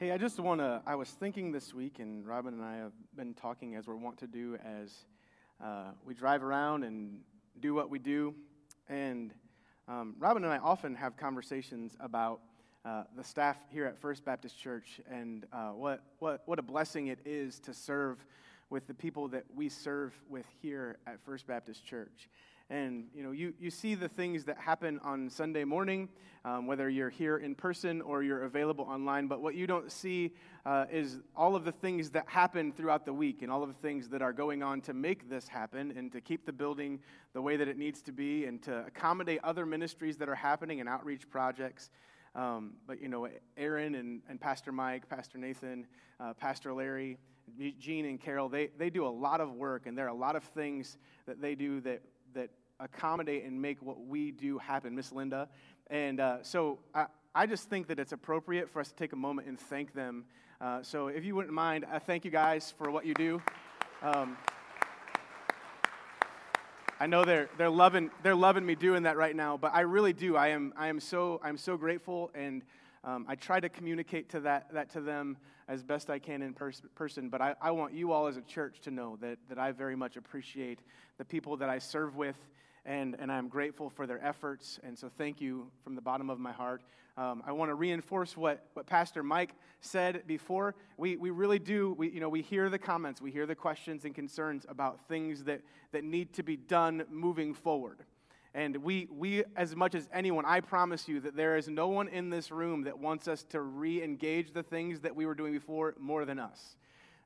Hey, I just want to. I was thinking this week, and Robin and I have been talking as we're wont to do as uh, we drive around and do what we do. And um, Robin and I often have conversations about uh, the staff here at First Baptist Church and uh, what, what, what a blessing it is to serve with the people that we serve with here at First Baptist Church. And you know, you, you see the things that happen on Sunday morning, um, whether you're here in person or you're available online. But what you don't see uh, is all of the things that happen throughout the week and all of the things that are going on to make this happen and to keep the building the way that it needs to be and to accommodate other ministries that are happening and outreach projects. Um, but you know, Aaron and, and Pastor Mike, Pastor Nathan, uh, Pastor Larry, Gene and Carol, they, they do a lot of work, and there are a lot of things that they do that, that accommodate and make what we do happen, Miss Linda. And uh, so I, I just think that it's appropriate for us to take a moment and thank them. Uh, so if you wouldn't mind, I thank you guys for what you do. Um, I know they're, they're, loving, they're loving me doing that right now, but I really do. I am, I am so, I'm so grateful, and um, I try to communicate to that, that to them as best I can in pers- person. But I, I want you all as a church to know that, that I very much appreciate the people that I serve with and, and I'm grateful for their efforts. And so thank you from the bottom of my heart. Um, I want to reinforce what, what Pastor Mike said before. We, we really do, we, you know, we hear the comments, we hear the questions and concerns about things that, that need to be done moving forward. And we, we, as much as anyone, I promise you that there is no one in this room that wants us to re engage the things that we were doing before more than us.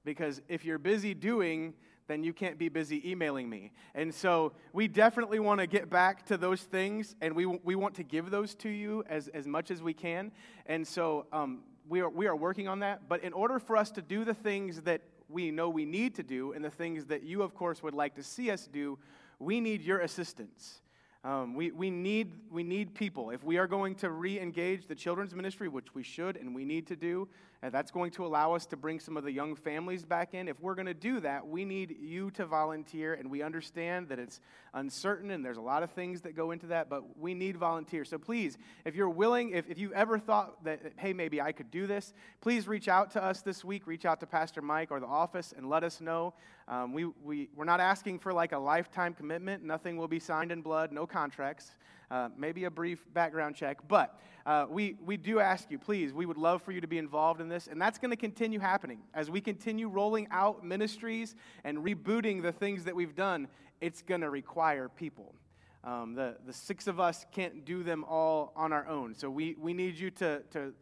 Because if you're busy doing then you can't be busy emailing me. And so we definitely want to get back to those things, and we, we want to give those to you as, as much as we can. And so um, we, are, we are working on that. But in order for us to do the things that we know we need to do, and the things that you, of course, would like to see us do, we need your assistance. Um, we, we, need, we need people. If we are going to re engage the children's ministry, which we should and we need to do, that's going to allow us to bring some of the young families back in. If we're going to do that, we need you to volunteer, and we understand that it's uncertain and there's a lot of things that go into that, but we need volunteers. So please, if you're willing, if, if you've ever thought that, hey, maybe I could do this, please reach out to us this week. Reach out to Pastor Mike or the office and let us know. Um, we, we, we're not asking for like a lifetime commitment, nothing will be signed in blood, no contracts. Uh, maybe a brief background check. But uh, we, we do ask you, please, we would love for you to be involved in this. And that's going to continue happening. As we continue rolling out ministries and rebooting the things that we've done, it's going to require people. Um, the, the six of us can't do them all on our own. So we, we need you to, to,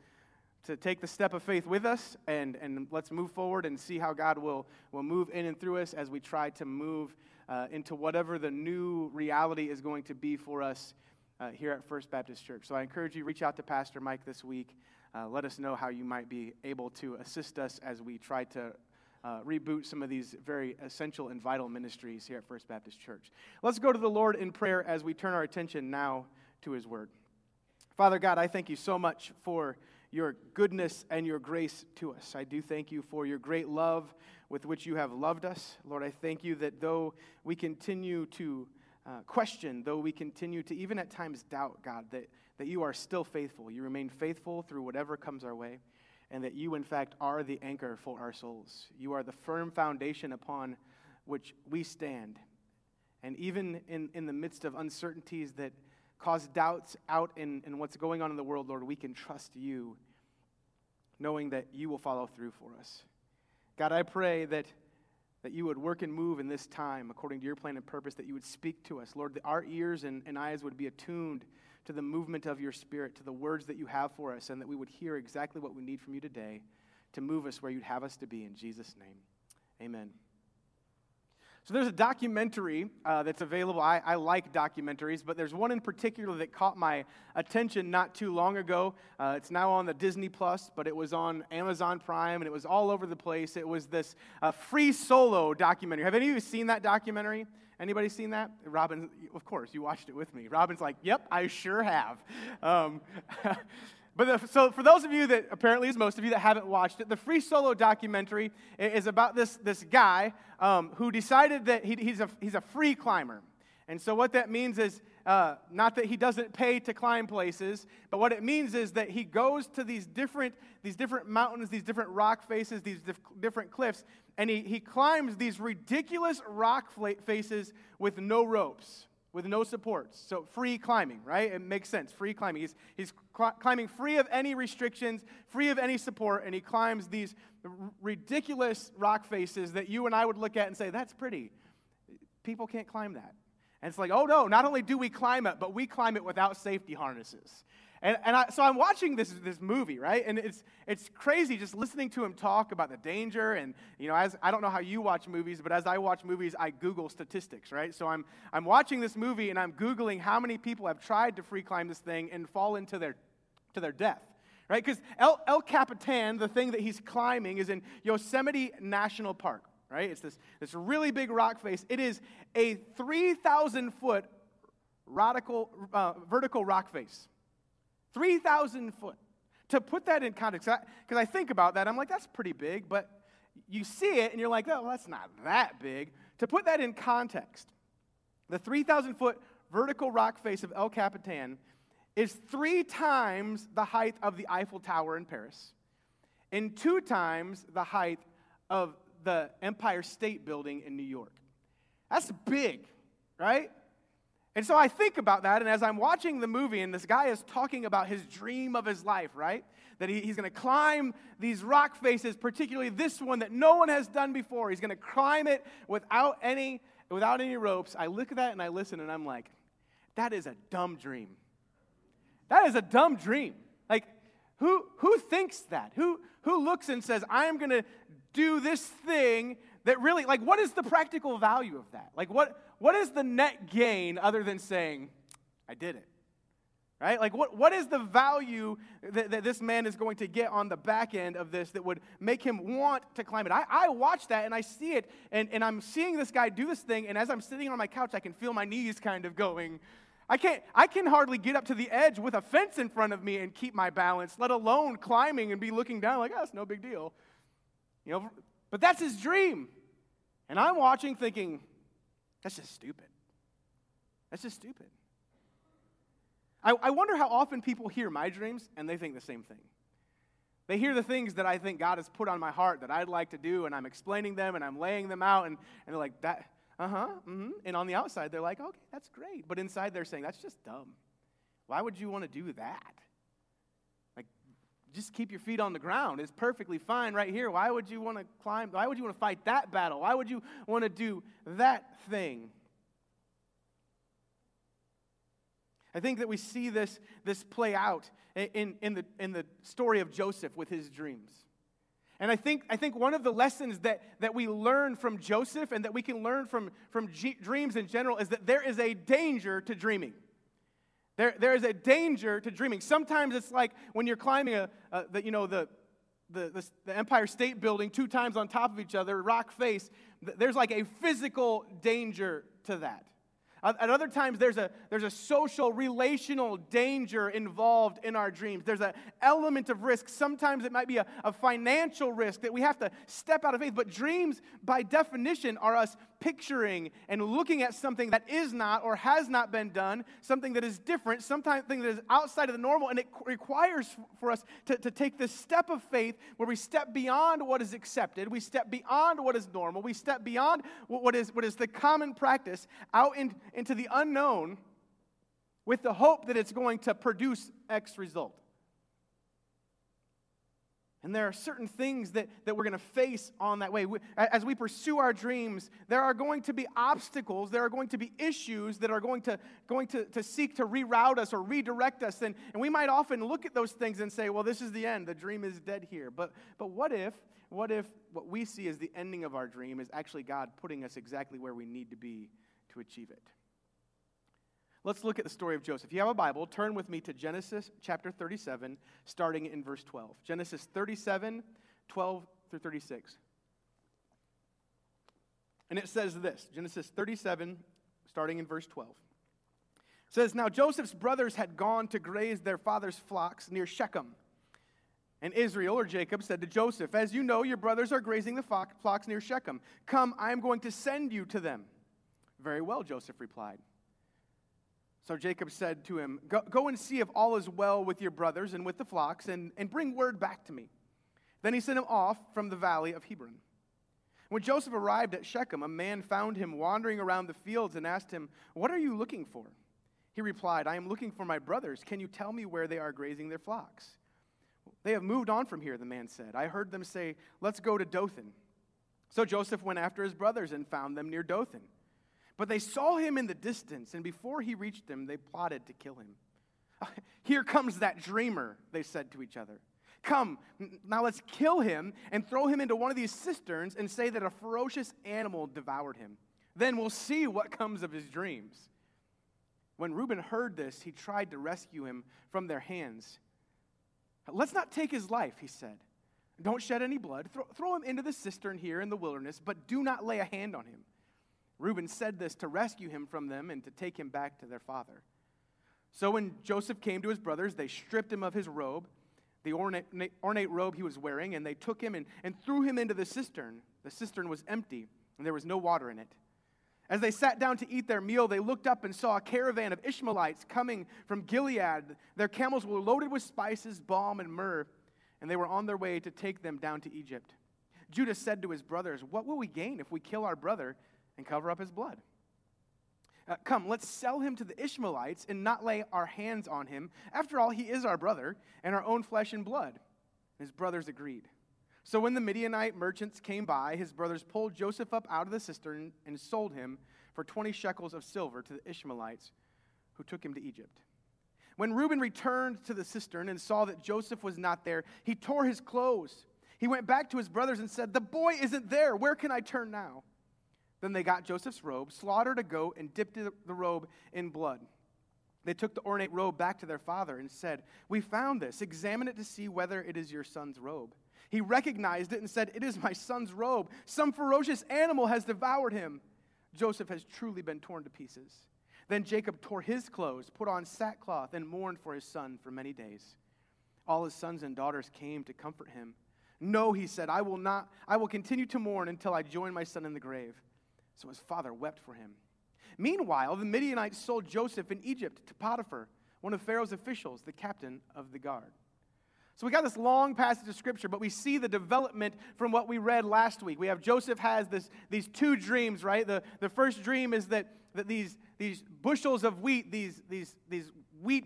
to take the step of faith with us and, and let's move forward and see how God will, will move in and through us as we try to move uh, into whatever the new reality is going to be for us uh, here at First Baptist Church. So I encourage you reach out to Pastor Mike this week. Uh, let us know how you might be able to assist us as we try to uh, reboot some of these very essential and vital ministries here at First Baptist Church. Let's go to the Lord in prayer as we turn our attention now to His Word. Father God, I thank you so much for your goodness and your grace to us. I do thank you for your great love with which you have loved us. Lord, I thank you that though we continue to uh, question, though we continue to even at times doubt, God, that, that you are still faithful. You remain faithful through whatever comes our way, and that you, in fact, are the anchor for our souls. You are the firm foundation upon which we stand. And even in, in the midst of uncertainties that cause doubts out in, in what's going on in the world, Lord, we can trust you, knowing that you will follow through for us. God, I pray that that you would work and move in this time according to your plan and purpose, that you would speak to us. Lord, that our ears and, and eyes would be attuned to the movement of your spirit, to the words that you have for us, and that we would hear exactly what we need from you today to move us where you'd have us to be. In Jesus' name, amen. So there's a documentary uh, that's available. I, I, like documentaries, but there's one in particular that caught my attention not too long ago. Uh, it's now on the Disney Plus, but it was on Amazon Prime, and it was all over the place. It was this uh, free solo documentary. Have any of you seen that documentary? Anybody seen that? Robin, of course, you watched it with me. Robin's like, "Yep, I sure have." Um, But the, so, for those of you that apparently is most of you that haven't watched it, the Free Solo documentary is about this, this guy um, who decided that he, he's, a, he's a free climber. And so, what that means is uh, not that he doesn't pay to climb places, but what it means is that he goes to these different, these different mountains, these different rock faces, these dif- different cliffs, and he, he climbs these ridiculous rock faces with no ropes, with no supports. So free climbing, right? It makes sense. Free climbing. He's, he's cl- climbing free of any restrictions, free of any support, and he climbs these r- ridiculous rock faces that you and I would look at and say, that's pretty. People can't climb that. And it's like, oh no, not only do we climb it, but we climb it without safety harnesses. And, and I, so I'm watching this, this movie, right? And it's, it's crazy just listening to him talk about the danger. And, you know, as I don't know how you watch movies, but as I watch movies, I Google statistics, right? So I'm, I'm watching this movie and I'm Googling how many people have tried to free climb this thing and fall into their, to their death, right? Because El, El Capitan, the thing that he's climbing, is in Yosemite National Park right? It's this, this really big rock face. It is a 3,000 foot radical, uh, vertical rock face. 3,000 foot. To put that in context, because I, I think about that, I'm like, that's pretty big, but you see it and you're like, oh, that's not that big. To put that in context, the 3,000 foot vertical rock face of El Capitan is three times the height of the Eiffel Tower in Paris and two times the height of the Empire State Building in New York. That's big, right? And so I think about that, and as I'm watching the movie, and this guy is talking about his dream of his life, right? That he, he's to climb these rock faces, particularly this one that no one has done before. He's to climb it without any, without any ropes. I look at that and I listen, and I'm like, that is a dumb dream. That is a dumb dream. Like, who, who thinks that? Who, who looks and says, I am to do this thing that really, like, what is the practical value of that? Like, what, what is the net gain other than saying, I did it? Right? Like, what, what is the value that, that this man is going to get on the back end of this that would make him want to climb it? I, I watch that and I see it, and, and I'm seeing this guy do this thing, and as I'm sitting on my couch, I can feel my knees kind of going. I can't, I can hardly get up to the edge with a fence in front of me and keep my balance, let alone climbing and be looking down like, oh, it's no big deal. You know, but that's his dream. And I'm watching thinking, that's just stupid. That's just stupid. I, I wonder how often people hear my dreams and they think the same thing. They hear the things that I think God has put on my heart that I'd like to do, and I'm explaining them and I'm laying them out, and, and they're like, that, uh huh, mm-hmm. And on the outside, they're like, okay, that's great. But inside, they're saying, that's just dumb. Why would you want to do that? Just keep your feet on the ground. It's perfectly fine right here. Why would you want to climb? Why would you want to fight that battle? Why would you want to do that thing? I think that we see this, this play out in, in, the, in the story of Joseph with his dreams. And I think, I think one of the lessons that, that we learn from Joseph and that we can learn from, from G- dreams in general is that there is a danger to dreaming. There, there is a danger to dreaming. Sometimes it's like when you're climbing a, a the, you know, the, the, the, the, Empire State Building two times on top of each other, rock face, there's like a physical danger to that. At other times, there's a, there's a social, relational danger involved in our dreams. There's an element of risk. Sometimes it might be a, a financial risk that we have to step out of faith. But dreams, by definition, are us picturing and looking at something that is not or has not been done, something that is different, something that is outside of the normal. And it requires for us to, to take this step of faith where we step beyond what is accepted, we step beyond what is normal, we step beyond what is, what is the common practice out in, into the unknown with the hope that it's going to produce X result. And there are certain things that, that we're going to face on that way. We, as we pursue our dreams, there are going to be obstacles, there are going to be issues that are going to, going to, to seek to reroute us or redirect us. And, and we might often look at those things and say, well, this is the end. The dream is dead here. But, but what if, what if what we see as the ending of our dream is actually God putting us exactly where we need to be to achieve it? Let's look at the story of Joseph. If you have a Bible, turn with me to Genesis chapter 37, starting in verse 12. Genesis 37, 12 through 36. And it says this Genesis 37, starting in verse 12. Says, Now Joseph's brothers had gone to graze their father's flocks near Shechem. And Israel, or Jacob, said to Joseph, As you know, your brothers are grazing the flocks near Shechem. Come, I am going to send you to them. Very well, Joseph replied. So Jacob said to him, Go, go and see if all is well with your brothers and with the flocks, and, and bring word back to me. Then he sent him off from the valley of Hebron. When Joseph arrived at Shechem, a man found him wandering around the fields and asked him, What are you looking for? He replied, I am looking for my brothers. Can you tell me where they are grazing their flocks? They have moved on from here, the man said. I heard them say, Let's go to Dothan. So Joseph went after his brothers and found them near Dothan. But they saw him in the distance, and before he reached them, they plotted to kill him. Here comes that dreamer, they said to each other. Come, now let's kill him and throw him into one of these cisterns and say that a ferocious animal devoured him. Then we'll see what comes of his dreams. When Reuben heard this, he tried to rescue him from their hands. Let's not take his life, he said. Don't shed any blood. Throw, throw him into the cistern here in the wilderness, but do not lay a hand on him. Reuben said this to rescue him from them and to take him back to their father. So when Joseph came to his brothers, they stripped him of his robe, the ornate, ornate robe he was wearing, and they took him and, and threw him into the cistern. The cistern was empty, and there was no water in it. As they sat down to eat their meal, they looked up and saw a caravan of Ishmaelites coming from Gilead. Their camels were loaded with spices, balm, and myrrh, and they were on their way to take them down to Egypt. Judah said to his brothers, What will we gain if we kill our brother and cover up his blood? Uh, come, let's sell him to the Ishmaelites and not lay our hands on him. After all, he is our brother and our own flesh and blood. His brothers agreed. So when the Midianite merchants came by, his brothers pulled Joseph up out of the cistern and sold him for 20 shekels of silver to the Ishmaelites, who took him to Egypt. When Reuben returned to the cistern and saw that Joseph was not there, he tore his clothes. He went back to his brothers and said, The boy isn't there. Where can I turn now? Then they got Joseph's robe, slaughtered a goat, and dipped the robe in blood. They took the ornate robe back to their father and said, We found this. Examine it to see whether it is your son's robe. He recognized it and said, It is my son's robe. Some ferocious animal has devoured him. Joseph has truly been torn to pieces. Then Jacob tore his clothes, put on sackcloth, and mourned for his son for many days. All his sons and daughters came to comfort him. No, he said, I will not, I will continue to mourn until I join my son in the grave. So his father wept for him. Meanwhile, the Midianites sold Joseph in Egypt to Potiphar, one of Pharaoh's officials, the captain of the guard. So we got this long passage of scripture, but we see the development from what we read last week. We have Joseph has this, these two dreams, right? The, the first dream is that, that these, these bushels of wheat, these, these, these wheat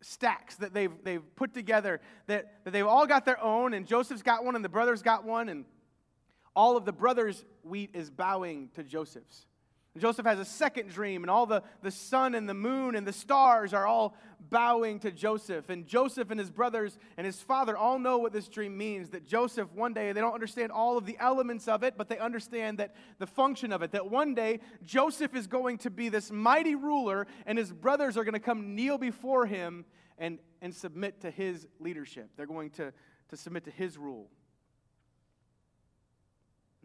stacks that they've, they've put together, that, that they've all got their own, and Joseph's got one, and the brothers got one, and all of the brothers' wheat is bowing to Joseph's. Joseph has a second dream, and all the, the sun and the moon and the stars are all bowing to Joseph. And Joseph and his brothers and his father all know what this dream means. That Joseph, one day, they don't understand all of the elements of it, but they understand that the function of it. That one day, Joseph is going to be this mighty ruler, and his brothers are going to come kneel before him and, and submit to his leadership. They're going to, to submit to his rule.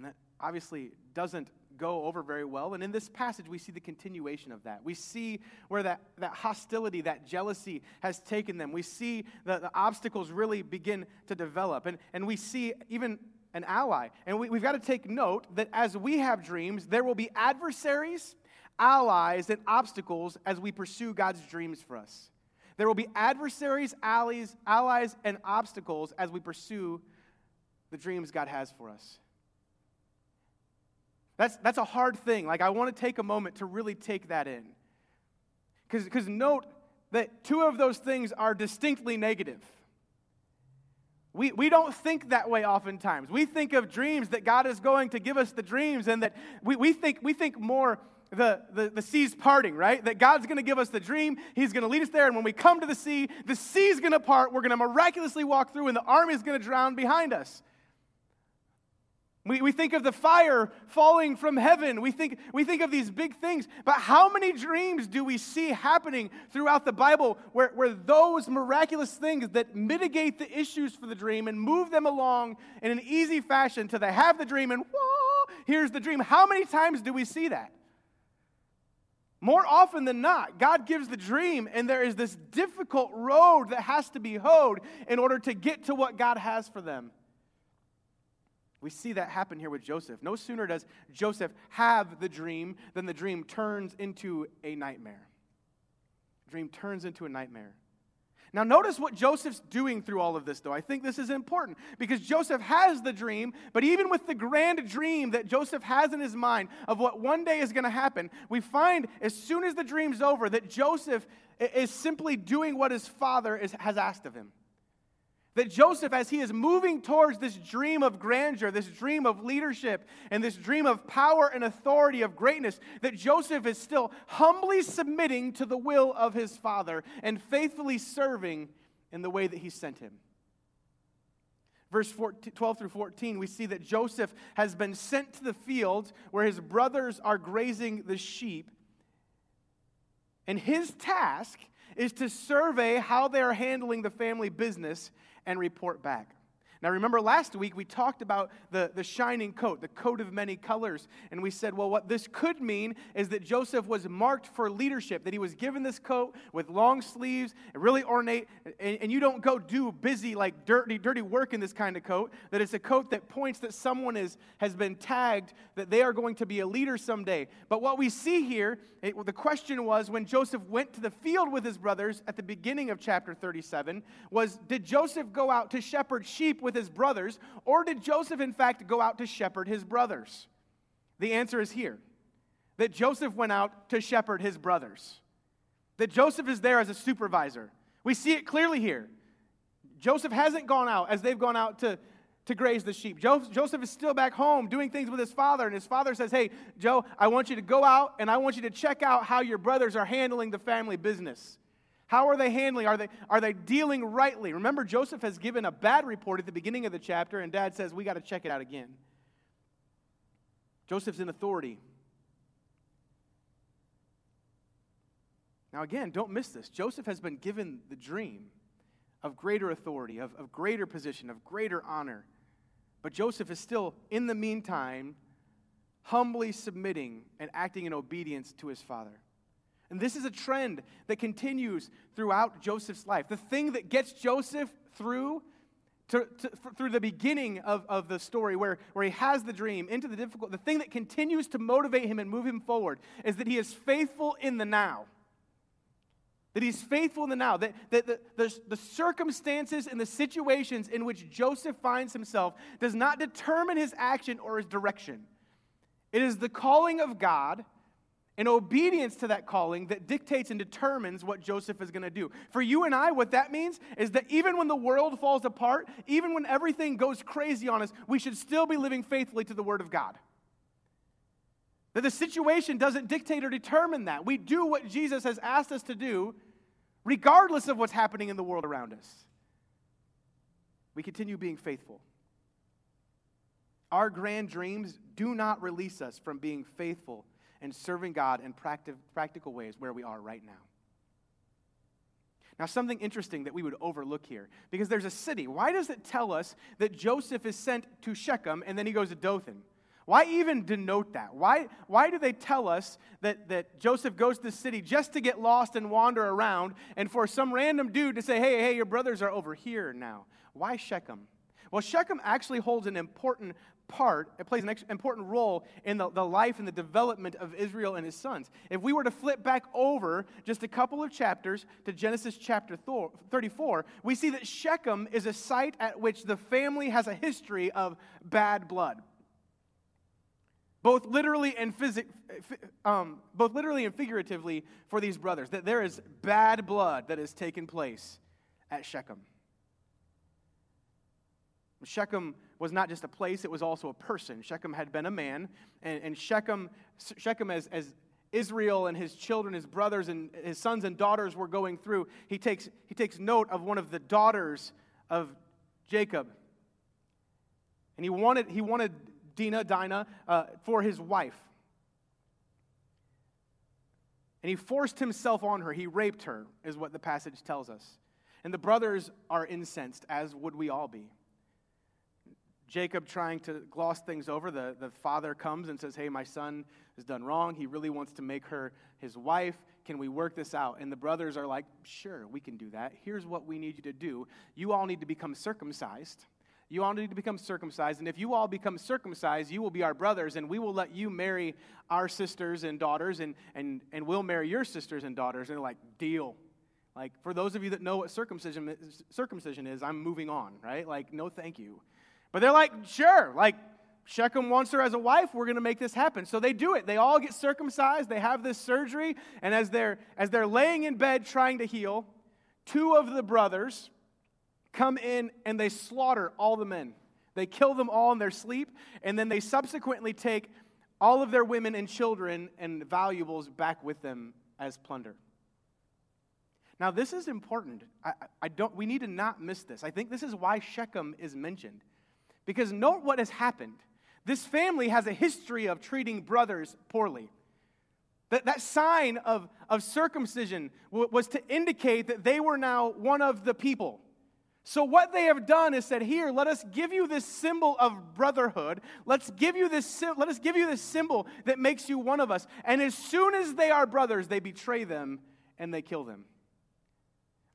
And that obviously doesn't go over very well. And in this passage, we see the continuation of that. We see where that, that hostility, that jealousy has taken them. We see the, the obstacles really begin to develop. And, and we see even an ally. And we, we've got to take note that as we have dreams, there will be adversaries, allies, and obstacles as we pursue God's dreams for us. There will be adversaries, allies, allies, and obstacles as we pursue the dreams God has for us. That's, that's a hard thing. Like, I want to take a moment to really take that in. Because note that two of those things are distinctly negative. We, we don't think that way oftentimes. We think of dreams that God is going to give us the dreams, and that we, we, think, we think more the, the, the seas parting, right? That God's going to give us the dream. He's going to lead us there. And when we come to the sea, the sea's going to part. We're going to miraculously walk through, and the army's going to drown behind us. We, we think of the fire falling from heaven. We think, we think of these big things. But how many dreams do we see happening throughout the Bible where, where those miraculous things that mitigate the issues for the dream and move them along in an easy fashion till they have the dream and whoa, here's the dream? How many times do we see that? More often than not, God gives the dream, and there is this difficult road that has to be hoed in order to get to what God has for them. We see that happen here with Joseph. No sooner does Joseph have the dream than the dream turns into a nightmare. dream turns into a nightmare. Now, notice what Joseph's doing through all of this, though. I think this is important because Joseph has the dream, but even with the grand dream that Joseph has in his mind of what one day is going to happen, we find as soon as the dream's over that Joseph is simply doing what his father is, has asked of him. That Joseph, as he is moving towards this dream of grandeur, this dream of leadership, and this dream of power and authority of greatness, that Joseph is still humbly submitting to the will of his father and faithfully serving in the way that he sent him. Verse 14, 12 through 14, we see that Joseph has been sent to the field where his brothers are grazing the sheep. And his task is to survey how they are handling the family business and report back. Now, remember last week we talked about the, the shining coat, the coat of many colors. And we said, well, what this could mean is that Joseph was marked for leadership, that he was given this coat with long sleeves, really ornate, and, and you don't go do busy, like dirty, dirty work in this kind of coat. That it's a coat that points that someone is, has been tagged, that they are going to be a leader someday. But what we see here, it, the question was when Joseph went to the field with his brothers at the beginning of chapter 37, was did Joseph go out to shepherd sheep with with his brothers, or did Joseph, in fact, go out to shepherd his brothers? The answer is here that Joseph went out to shepherd his brothers, that Joseph is there as a supervisor. We see it clearly here. Joseph hasn't gone out as they've gone out to, to graze the sheep. Joseph is still back home doing things with his father, and his father says, Hey, Joe, I want you to go out and I want you to check out how your brothers are handling the family business. How are they handling? Are they, are they dealing rightly? Remember, Joseph has given a bad report at the beginning of the chapter, and dad says, We got to check it out again. Joseph's in authority. Now, again, don't miss this. Joseph has been given the dream of greater authority, of, of greater position, of greater honor. But Joseph is still, in the meantime, humbly submitting and acting in obedience to his father. And this is a trend that continues throughout Joseph's life. The thing that gets Joseph through to, to, through the beginning of, of the story where, where he has the dream into the difficult, the thing that continues to motivate him and move him forward is that he is faithful in the now. That he's faithful in the now. That, that the, the, the circumstances and the situations in which Joseph finds himself does not determine his action or his direction. It is the calling of God and obedience to that calling that dictates and determines what Joseph is going to do. For you and I, what that means is that even when the world falls apart, even when everything goes crazy on us, we should still be living faithfully to the Word of God. That the situation doesn't dictate or determine that. We do what Jesus has asked us to do, regardless of what's happening in the world around us. We continue being faithful. Our grand dreams do not release us from being faithful and serving God in practi- practical ways where we are right now. Now, something interesting that we would overlook here, because there's a city. Why does it tell us that Joseph is sent to Shechem and then he goes to Dothan? Why even denote that? Why, why do they tell us that, that Joseph goes to the city just to get lost and wander around and for some random dude to say, hey, hey, your brothers are over here now? Why Shechem? Well, Shechem actually holds an important part, it plays an important role in the, the life and the development of Israel and his sons. If we were to flip back over just a couple of chapters to Genesis chapter 34, we see that Shechem is a site at which the family has a history of bad blood. Both literally and physic, um, both literally and figuratively for these brothers, that there is bad blood that has taken place at Shechem. Shechem was not just a place, it was also a person. Shechem had been a man, and, and Shechem, Shechem as, as Israel and his children, his brothers, and his sons and daughters were going through, he takes, he takes note of one of the daughters of Jacob. And he wanted, he wanted Dinah, Dinah, uh, for his wife. And he forced himself on her. He raped her, is what the passage tells us. And the brothers are incensed, as would we all be. Jacob trying to gloss things over, the, the father comes and says, Hey, my son has done wrong. He really wants to make her his wife. Can we work this out? And the brothers are like, Sure, we can do that. Here's what we need you to do. You all need to become circumcised. You all need to become circumcised. And if you all become circumcised, you will be our brothers, and we will let you marry our sisters and daughters, and, and, and we'll marry your sisters and daughters. And they're like, deal. Like, for those of you that know what circumcision circumcision is, I'm moving on, right? Like, no thank you. But they're like, sure, like, Shechem wants her as a wife, we're going to make this happen. So they do it. They all get circumcised, they have this surgery, and as they're, as they're laying in bed trying to heal, two of the brothers come in and they slaughter all the men. They kill them all in their sleep, and then they subsequently take all of their women and children and valuables back with them as plunder. Now, this is important. I, I, don't, we need to not miss this. I think this is why Shechem is mentioned. Because note what has happened. This family has a history of treating brothers poorly. That, that sign of, of circumcision w- was to indicate that they were now one of the people. So, what they have done is said, Here, let us give you this symbol of brotherhood. Let's give you this, let us give you this symbol that makes you one of us. And as soon as they are brothers, they betray them and they kill them.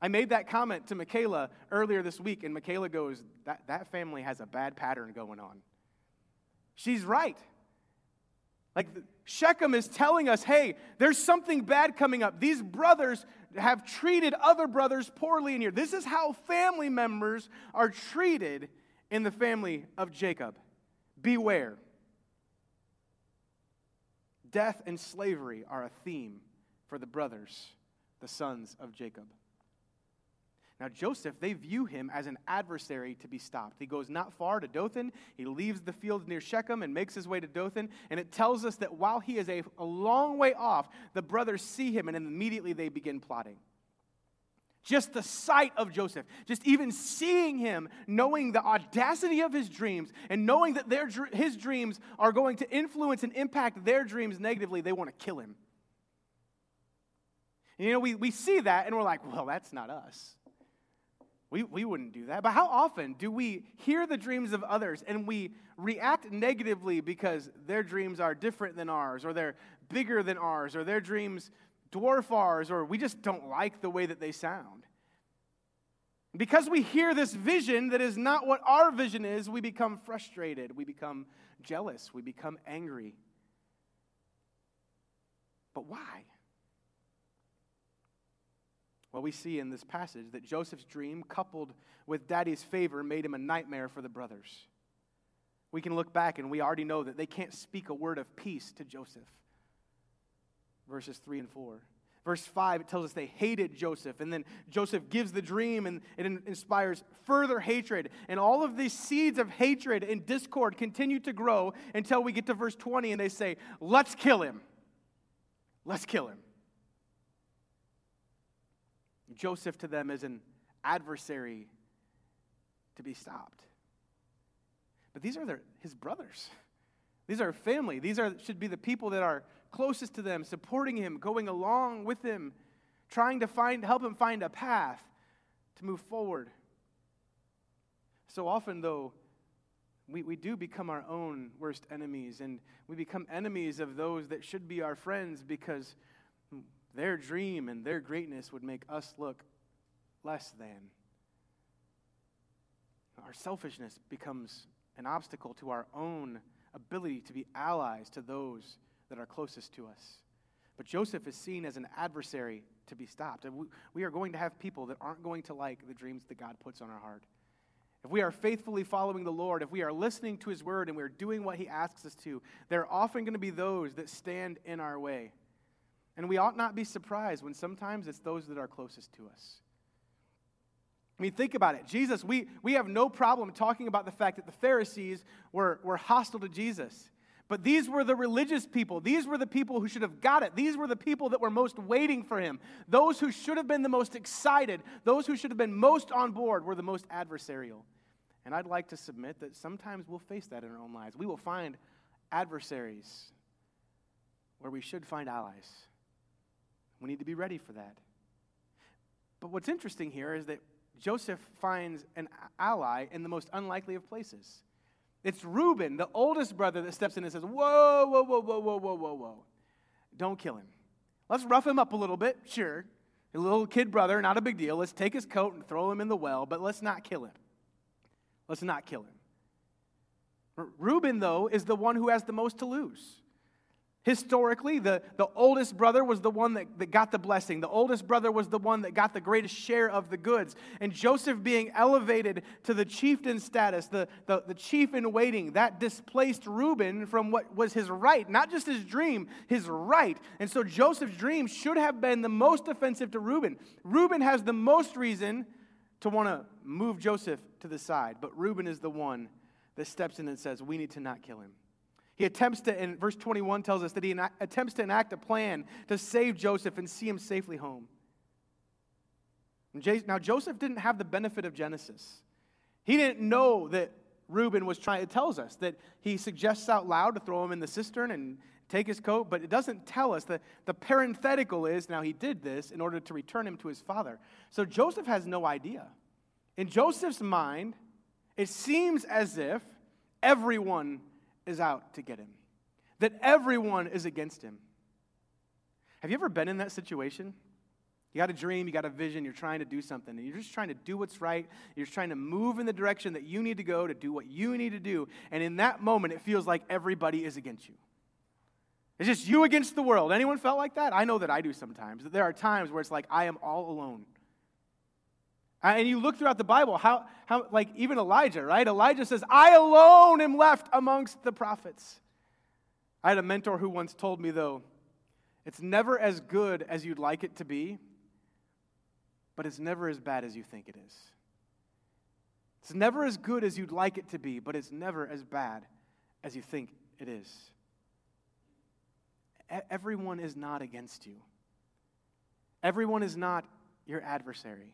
I made that comment to Michaela earlier this week, and Michaela goes, That, that family has a bad pattern going on. She's right. Like Shechem is telling us, hey, there's something bad coming up. These brothers have treated other brothers poorly in here. This is how family members are treated in the family of Jacob. Beware. Death and slavery are a theme for the brothers, the sons of Jacob. Now, Joseph, they view him as an adversary to be stopped. He goes not far to Dothan. He leaves the field near Shechem and makes his way to Dothan. And it tells us that while he is a, a long way off, the brothers see him and immediately they begin plotting. Just the sight of Joseph, just even seeing him, knowing the audacity of his dreams, and knowing that their, his dreams are going to influence and impact their dreams negatively, they want to kill him. And, you know, we, we see that and we're like, well, that's not us. We, we wouldn't do that. But how often do we hear the dreams of others and we react negatively because their dreams are different than ours, or they're bigger than ours, or their dreams dwarf ours, or we just don't like the way that they sound? Because we hear this vision that is not what our vision is, we become frustrated, we become jealous, we become angry. But why? Well, we see in this passage that Joseph's dream, coupled with daddy's favor, made him a nightmare for the brothers. We can look back and we already know that they can't speak a word of peace to Joseph. Verses 3 and 4. Verse 5, it tells us they hated Joseph. And then Joseph gives the dream and it inspires further hatred. And all of these seeds of hatred and discord continue to grow until we get to verse 20 and they say, Let's kill him. Let's kill him. Joseph to them is an adversary to be stopped. But these are their, his brothers. These are family. These are, should be the people that are closest to them, supporting him, going along with him, trying to find, help him find a path to move forward. So often, though, we, we do become our own worst enemies, and we become enemies of those that should be our friends because their dream and their greatness would make us look less than. Our selfishness becomes an obstacle to our own ability to be allies to those that are closest to us. But Joseph is seen as an adversary to be stopped. And we are going to have people that aren't going to like the dreams that God puts on our heart. If we are faithfully following the Lord, if we are listening to His word and we're doing what He asks us to, there are often going to be those that stand in our way. And we ought not be surprised when sometimes it's those that are closest to us. I mean, think about it. Jesus, we, we have no problem talking about the fact that the Pharisees were, were hostile to Jesus. But these were the religious people. These were the people who should have got it. These were the people that were most waiting for him. Those who should have been the most excited, those who should have been most on board, were the most adversarial. And I'd like to submit that sometimes we'll face that in our own lives. We will find adversaries where we should find allies. We need to be ready for that. But what's interesting here is that Joseph finds an ally in the most unlikely of places. It's Reuben, the oldest brother, that steps in and says, Whoa, whoa, whoa, whoa, whoa, whoa, whoa, whoa. Don't kill him. Let's rough him up a little bit, sure. A little kid brother, not a big deal. Let's take his coat and throw him in the well, but let's not kill him. Let's not kill him. Reuben, though, is the one who has the most to lose. Historically, the, the oldest brother was the one that, that got the blessing. The oldest brother was the one that got the greatest share of the goods. And Joseph being elevated to the chieftain status, the, the, the chief in waiting, that displaced Reuben from what was his right, not just his dream, his right. And so Joseph's dream should have been the most offensive to Reuben. Reuben has the most reason to want to move Joseph to the side, but Reuben is the one that steps in and says, We need to not kill him. He attempts to, in verse 21 tells us that he attempts to enact a plan to save Joseph and see him safely home. Now, Joseph didn't have the benefit of Genesis. He didn't know that Reuben was trying, it tells us that he suggests out loud to throw him in the cistern and take his coat, but it doesn't tell us that the parenthetical is now he did this in order to return him to his father. So Joseph has no idea. In Joseph's mind, it seems as if everyone is out to get him, that everyone is against him. Have you ever been in that situation? You got a dream, you got a vision, you're trying to do something, and you're just trying to do what's right. You're just trying to move in the direction that you need to go to do what you need to do. And in that moment, it feels like everybody is against you. It's just you against the world. Anyone felt like that? I know that I do sometimes. That there are times where it's like I am all alone. Uh, and you look throughout the Bible, how, how, like even Elijah, right? Elijah says, I alone am left amongst the prophets. I had a mentor who once told me, though, it's never as good as you'd like it to be, but it's never as bad as you think it is. It's never as good as you'd like it to be, but it's never as bad as you think it is. Everyone is not against you, everyone is not your adversary.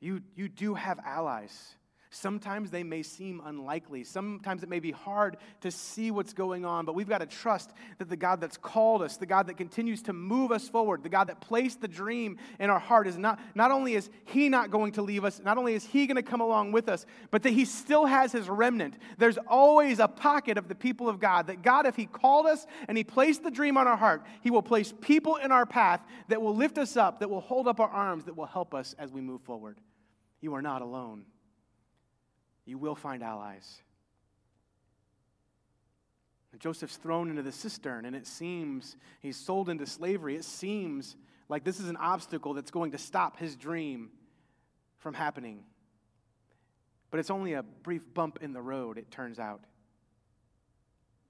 You, you do have allies. Sometimes they may seem unlikely. Sometimes it may be hard to see what's going on, but we've got to trust that the God that's called us, the God that continues to move us forward, the God that placed the dream in our heart is not, not only is He not going to leave us, not only is He going to come along with us, but that He still has His remnant. There's always a pocket of the people of God that God, if He called us and He placed the dream on our heart, He will place people in our path that will lift us up, that will hold up our arms, that will help us as we move forward. You are not alone. You will find allies. Joseph's thrown into the cistern, and it seems he's sold into slavery. It seems like this is an obstacle that's going to stop his dream from happening. But it's only a brief bump in the road, it turns out.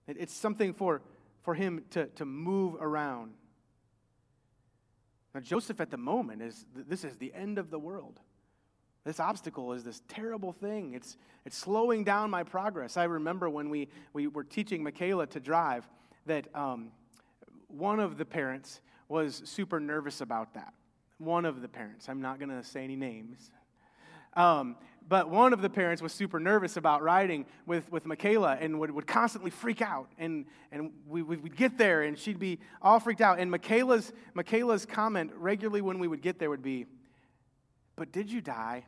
It's something for, for him to, to move around. Now, Joseph at the moment is this is the end of the world. This obstacle is this terrible thing. It's, it's slowing down my progress. I remember when we, we were teaching Michaela to drive that um, one of the parents was super nervous about that. One of the parents, I'm not going to say any names. Um, but one of the parents was super nervous about riding with, with Michaela and would, would constantly freak out. And, and we, would get there and she'd be all freaked out. And Michaela's, Michaela's comment regularly when we would get there would be, But did you die?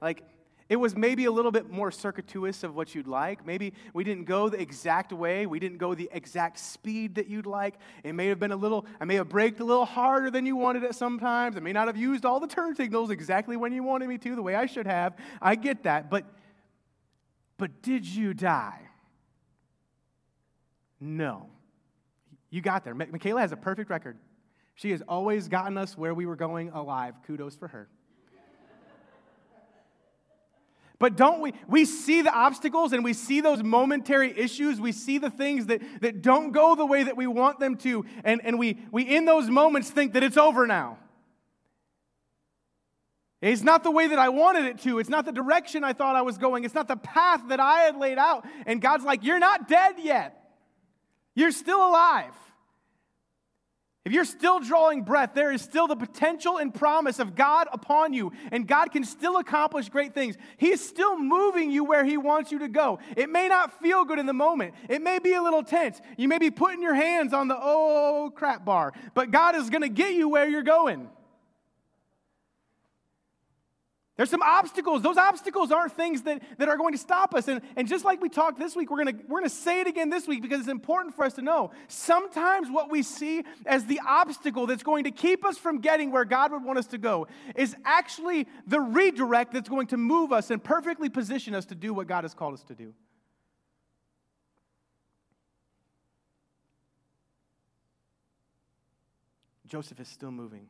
Like, it was maybe a little bit more circuitous of what you'd like. Maybe we didn't go the exact way. We didn't go the exact speed that you'd like. It may have been a little, I may have braked a little harder than you wanted it sometimes. I may not have used all the turn signals exactly when you wanted me to, the way I should have. I get that. But, but did you die? No. You got there. Michaela has a perfect record. She has always gotten us where we were going alive. Kudos for her. But don't we? We see the obstacles and we see those momentary issues. We see the things that, that don't go the way that we want them to. And, and we, we, in those moments, think that it's over now. It's not the way that I wanted it to. It's not the direction I thought I was going. It's not the path that I had laid out. And God's like, You're not dead yet. You're still alive. If you're still drawing breath, there is still the potential and promise of God upon you, and God can still accomplish great things. He is still moving you where He wants you to go. It may not feel good in the moment, it may be a little tense. You may be putting your hands on the oh crap bar, but God is going to get you where you're going. There's some obstacles. Those obstacles aren't things that, that are going to stop us. And, and just like we talked this week, we're going we're going to say it again this week because it's important for us to know. Sometimes what we see as the obstacle that's going to keep us from getting where God would want us to go is actually the redirect that's going to move us and perfectly position us to do what God has called us to do. Joseph is still moving.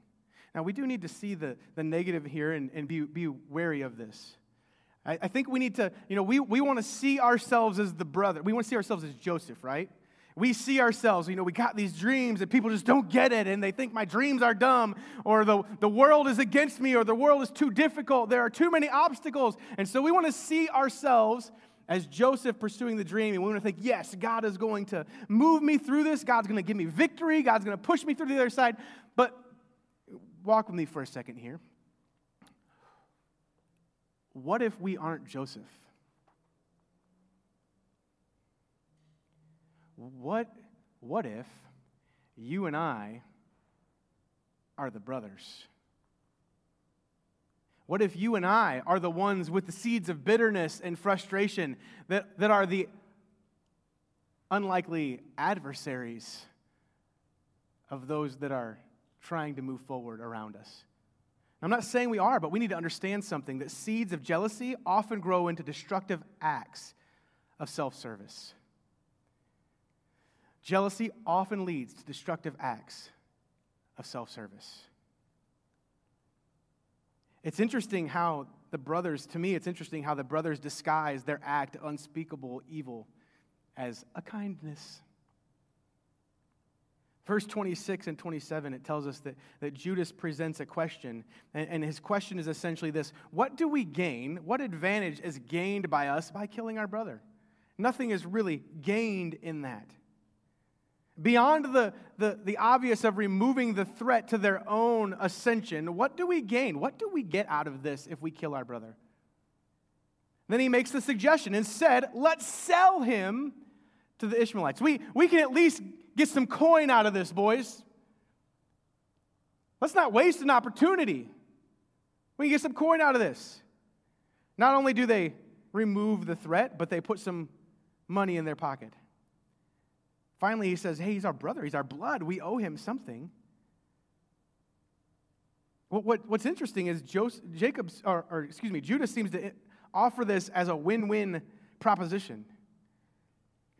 Now, we do need to see the, the negative here and, and be, be wary of this. I, I think we need to, you know, we, we want to see ourselves as the brother. We want to see ourselves as Joseph, right? We see ourselves, you know, we got these dreams and people just don't get it and they think my dreams are dumb or the, the world is against me or the world is too difficult. There are too many obstacles. And so we want to see ourselves as Joseph pursuing the dream, and we want to think, yes, God is going to move me through this. God's going to give me victory. God's going to push me through the other side. But walk with me for a second here. What if we aren't Joseph? What, what if you and I are the brothers? What if you and I are the ones with the seeds of bitterness and frustration that, that are the unlikely adversaries of those that are trying to move forward around us. I'm not saying we are, but we need to understand something that seeds of jealousy often grow into destructive acts of self service. Jealousy often leads to destructive acts of self service. It's interesting how the brothers, to me, it's interesting how the brothers disguise their act of unspeakable evil as a kindness. Verse 26 and 27, it tells us that, that Judas presents a question, and, and his question is essentially this What do we gain? What advantage is gained by us by killing our brother? Nothing is really gained in that. Beyond the, the, the obvious of removing the threat to their own ascension, what do we gain? What do we get out of this if we kill our brother? Then he makes the suggestion instead, let's sell him to the Ishmaelites. We, we can at least get some coin out of this, boys. Let's not waste an opportunity. We can get some coin out of this. Not only do they remove the threat, but they put some money in their pocket. Finally, he says, Hey, he's our brother, he's our blood. We owe him something. What, what, what's interesting is Joseph, Jacob's, or, or excuse me, Judas seems to offer this as a win win proposition.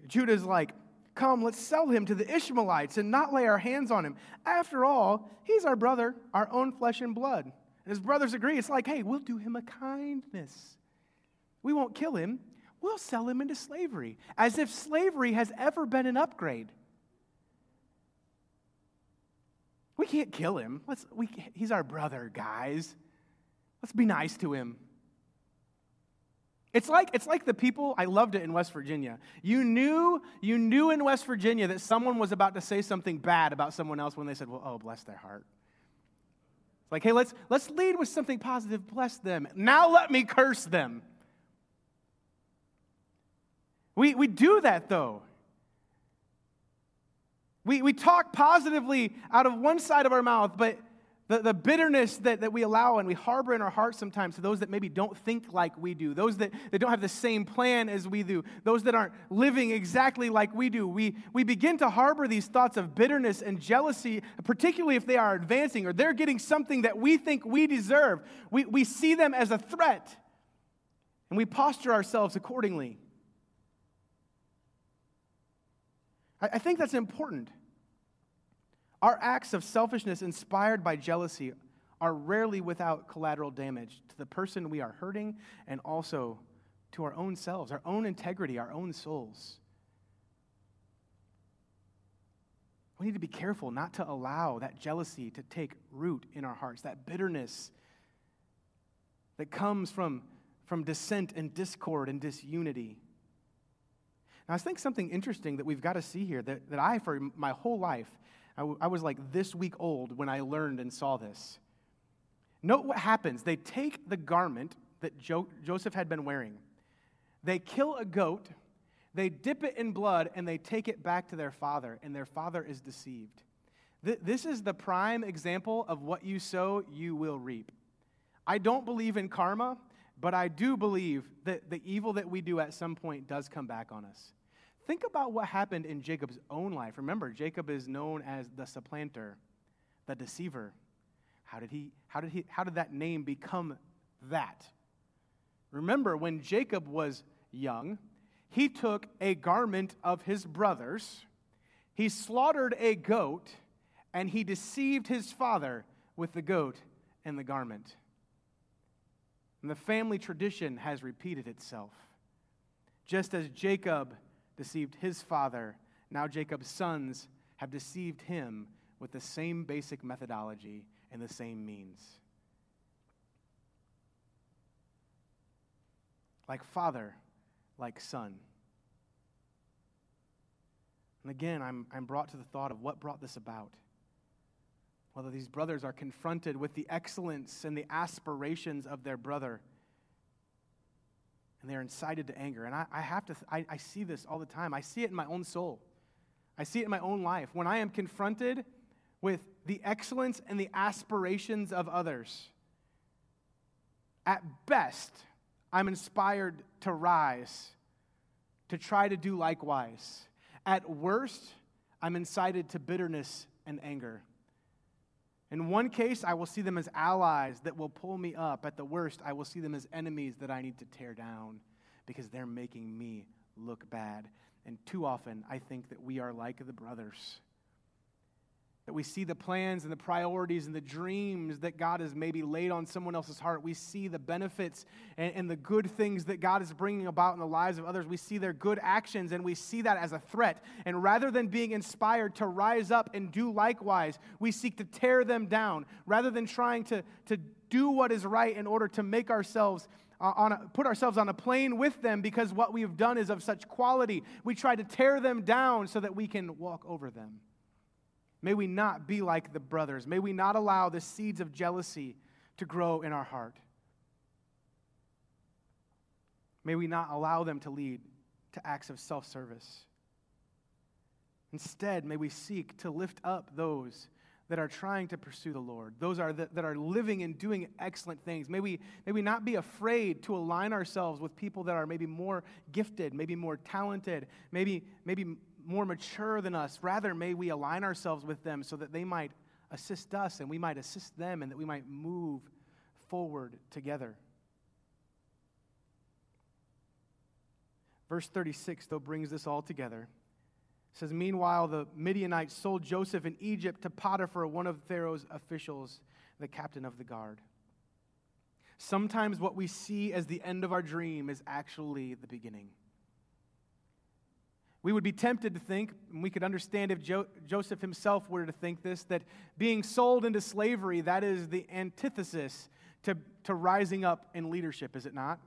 Judah's like, Come, let's sell him to the Ishmaelites and not lay our hands on him. After all, he's our brother, our own flesh and blood. And his brothers agree. It's like, hey, we'll do him a kindness. We won't kill him, we'll sell him into slavery, as if slavery has ever been an upgrade. We can't kill him. Let's, we, he's our brother, guys. Let's be nice to him. It's like, it's like the people, I loved it in West Virginia. You knew, you knew in West Virginia that someone was about to say something bad about someone else when they said, well, oh, bless their heart. It's like, hey, let's, let's lead with something positive. Bless them. Now let me curse them. We, we do that, though. We, we talk positively out of one side of our mouth, but the, the bitterness that, that we allow and we harbor in our hearts sometimes to those that maybe don't think like we do, those that, that don't have the same plan as we do, those that aren't living exactly like we do, we, we begin to harbor these thoughts of bitterness and jealousy, particularly if they are advancing or they're getting something that we think we deserve. We, we see them as a threat and we posture ourselves accordingly. I, I think that's important. Our acts of selfishness inspired by jealousy are rarely without collateral damage to the person we are hurting and also to our own selves, our own integrity, our own souls. We need to be careful not to allow that jealousy to take root in our hearts, that bitterness that comes from, from dissent and discord and disunity. Now, I think something interesting that we've got to see here that, that I, for my whole life, I, w- I was like this week old when I learned and saw this. Note what happens. They take the garment that jo- Joseph had been wearing, they kill a goat, they dip it in blood, and they take it back to their father, and their father is deceived. Th- this is the prime example of what you sow, you will reap. I don't believe in karma, but I do believe that the evil that we do at some point does come back on us. Think about what happened in Jacob's own life. Remember, Jacob is known as the supplanter, the deceiver. How did he how did he how did that name become that? Remember when Jacob was young, he took a garment of his brothers, he slaughtered a goat, and he deceived his father with the goat and the garment. And the family tradition has repeated itself. Just as Jacob deceived his father, now Jacob's sons have deceived him with the same basic methodology and the same means. Like father, like son. And again, I'm, I'm brought to the thought of what brought this about whether these brothers are confronted with the excellence and the aspirations of their brother. And they're incited to anger. And I, I have to, I, I see this all the time. I see it in my own soul. I see it in my own life. When I am confronted with the excellence and the aspirations of others, at best, I'm inspired to rise, to try to do likewise. At worst, I'm incited to bitterness and anger. In one case, I will see them as allies that will pull me up. At the worst, I will see them as enemies that I need to tear down because they're making me look bad. And too often, I think that we are like the brothers that we see the plans and the priorities and the dreams that God has maybe laid on someone else's heart. We see the benefits and, and, the good things that God is bringing about in the lives of others. We see their good actions and we see that as a threat. And rather than being inspired to rise up and do likewise, we seek to tear them down rather than trying to, to do what is right in order to make ourselves. Uh, on a, put ourselves on a plane with them because what we've done is of such quality. We try to tear them down so that we can walk over them. May we not be like the brothers. May we not allow the seeds of jealousy to grow in our heart. May we not allow them to lead to acts of self service. Instead, may we seek to lift up those that are trying to pursue the Lord, those are that, that are living and doing excellent things. May we, may we not be afraid to align ourselves with people that are maybe more gifted, maybe more talented, maybe, maybe more mature than us. Rather, may we align ourselves with them so that they might assist us and we might assist them and that we might move forward together. Verse 36, though, brings this all together. It says, Meanwhile, the Midianites sold Joseph in Egypt to Potiphar, one of Pharaoh's officials, the captain of the guard. Sometimes what we see as the end of our dream is actually the beginning. We would be tempted to think, and we could understand if jo- Joseph himself were to think this, that being sold into slavery, that is the antithesis to, to rising up in leadership, is it not?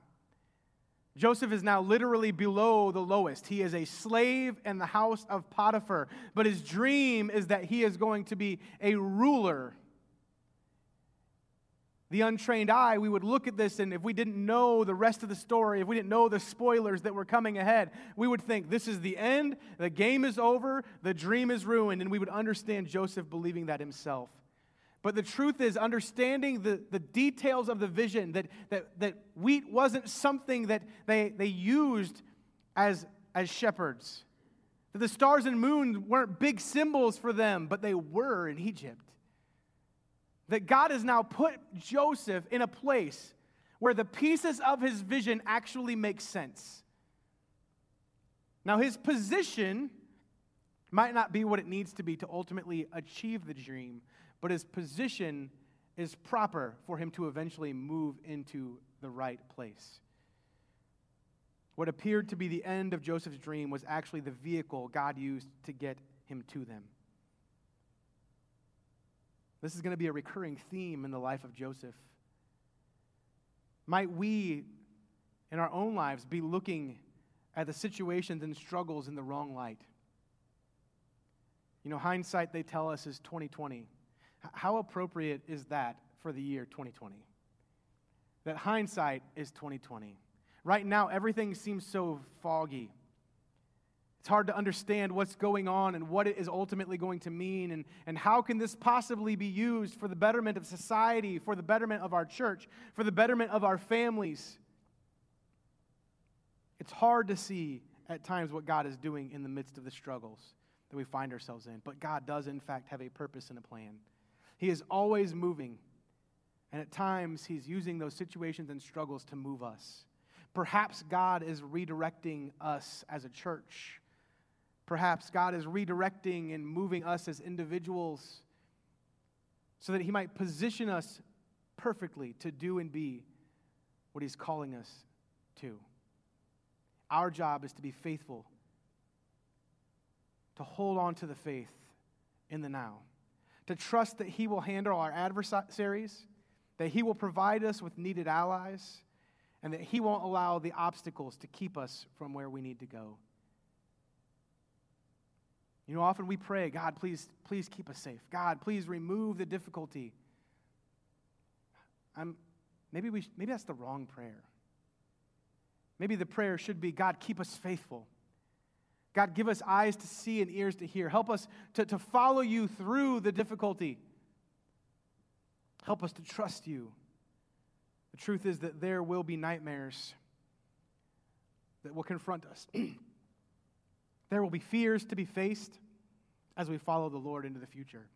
Joseph is now literally below the lowest. He is a slave in the house of Potiphar, but his dream is that he is going to be a ruler the untrained eye, we would look at this, and if we didn't know the rest of the story, if we didn't know the spoilers that were coming ahead, we would think this is the end, the game is over, the dream is ruined, and we would understand Joseph believing that himself. But the truth is, understanding the, the details of the vision, that, that, that wheat wasn't something that they, they used as, as shepherds, that the stars and moon weren't big symbols for them, but they were in Egypt that God has now put Joseph in a place where the pieces of his vision actually make sense. Now, his position might not be what it needs to be to ultimately achieve the dream, but his position is proper for him to eventually move into the right place. What appeared to be the end of Joseph's dream was actually the vehicle God used to get him to them. This is going to be a recurring theme in the life of Joseph. Might we, in our own lives, be looking at the situations and struggles in the wrong light? You know, hindsight, they tell us, is 2020. How appropriate is that for the year 2020? That hindsight is 2020. Right now, everything seems so foggy. It's hard to understand what's going on and what it is ultimately going to mean, and, and how can this possibly be used for the betterment of society, for the betterment of our church, for the betterment of our families. It's hard to see at times what God is doing in the midst of the struggles that we find ourselves in, but God does, in fact, have a purpose and a plan. He is always moving, and at times, He's using those situations and struggles to move us. Perhaps God is redirecting us as a church Perhaps God is redirecting and moving us as individuals so that He might position us perfectly to do and be what He's calling us to. Our job is to be faithful, to hold on to the faith in the now, to trust that He will handle our adversaries, that He will provide us with needed allies, and that He won't allow the obstacles to keep us from where we need to go. You know, often we pray, God, please, please keep us safe. God, please remove the difficulty. I'm, maybe, we, maybe that's the wrong prayer. Maybe the prayer should be, God, keep us faithful. God, give us eyes to see and ears to hear. Help us to, to follow you through the difficulty. Help us to trust you. The truth is that there will be nightmares that will confront us. There will be fears to be faced as we follow the Lord into the future.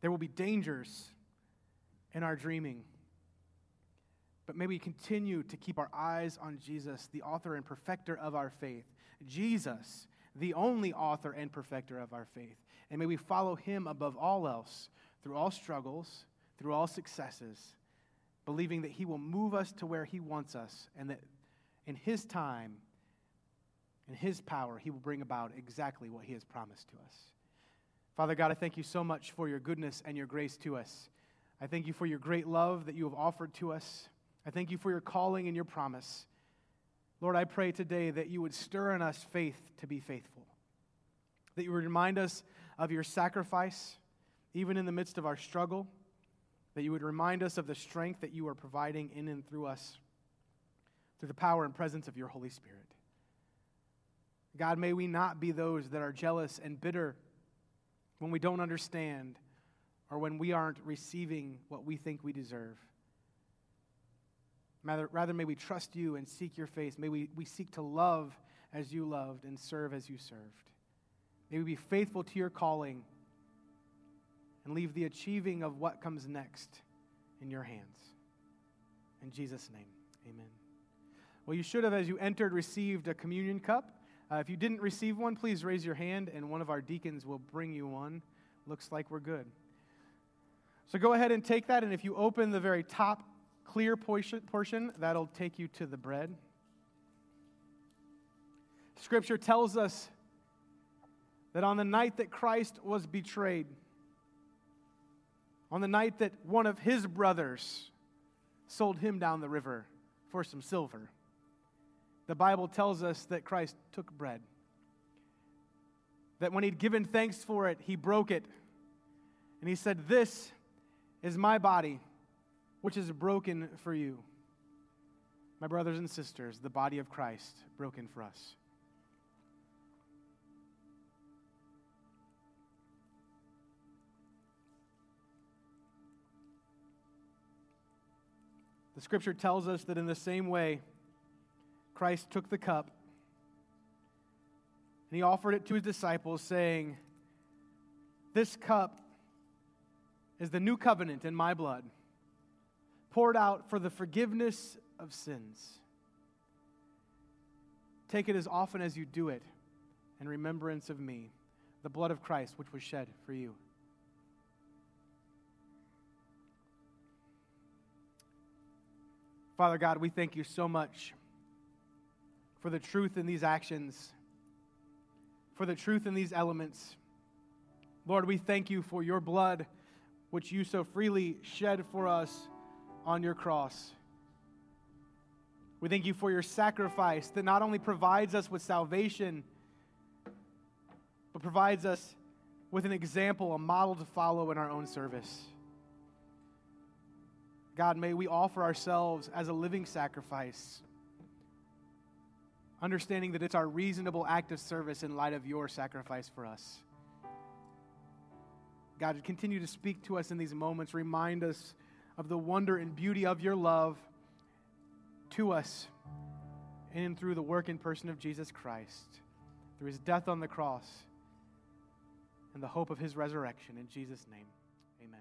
There will be dangers in our dreaming. But may we continue to keep our eyes on Jesus, the author and perfecter of our faith. Jesus, the only author and perfecter of our faith. And may we follow him above all else through all struggles, through all successes, believing that he will move us to where he wants us and that in his time, in His power, He will bring about exactly what He has promised to us. Father God, I thank you so much for your goodness and your grace to us. I thank you for your great love that you have offered to us. I thank you for your calling and your promise. Lord, I pray today that you would stir in us faith to be faithful, that you would remind us of your sacrifice, even in the midst of our struggle, that you would remind us of the strength that you are providing in and through us through the power and presence of your Holy Spirit. God, may we not be those that are jealous and bitter when we don't understand or when we aren't receiving what we think we deserve. Rather, rather, may we trust you and seek your face. May we, we seek to love as you loved and serve as you served. May we be faithful to your calling and leave the achieving of what comes next in your hands. In Jesus' name, amen. Well, you should have, as you entered, received a communion cup. Uh, if you didn't receive one, please raise your hand and one of our deacons will bring you one. Looks like we're good. So go ahead and take that, and if you open the very top clear portion, that'll take you to the bread. Scripture tells us that on the night that Christ was betrayed, on the night that one of his brothers sold him down the river for some silver, the Bible tells us that Christ took bread. That when he'd given thanks for it, he broke it. And he said, This is my body, which is broken for you. My brothers and sisters, the body of Christ broken for us. The scripture tells us that in the same way, Christ took the cup and he offered it to his disciples, saying, This cup is the new covenant in my blood, poured out for the forgiveness of sins. Take it as often as you do it in remembrance of me, the blood of Christ, which was shed for you. Father God, we thank you so much for the truth in these actions, for the truth in these elements. Lord, we thank you for your blood, which you so freely shed for us on your cross. We thank you for your sacrifice that not only provides us with salvation, but provides us with an example, a model to follow in our own service. God, may we offer ourselves as a living sacrifice understanding that it's our reasonable act of service in light of your sacrifice for us. God, continue to speak to us in these moments. Remind us of the wonder and beauty of your love to us in and through the work and person of Jesus Christ, through his death on the cross and the hope of his resurrection. In Jesus' name, amen.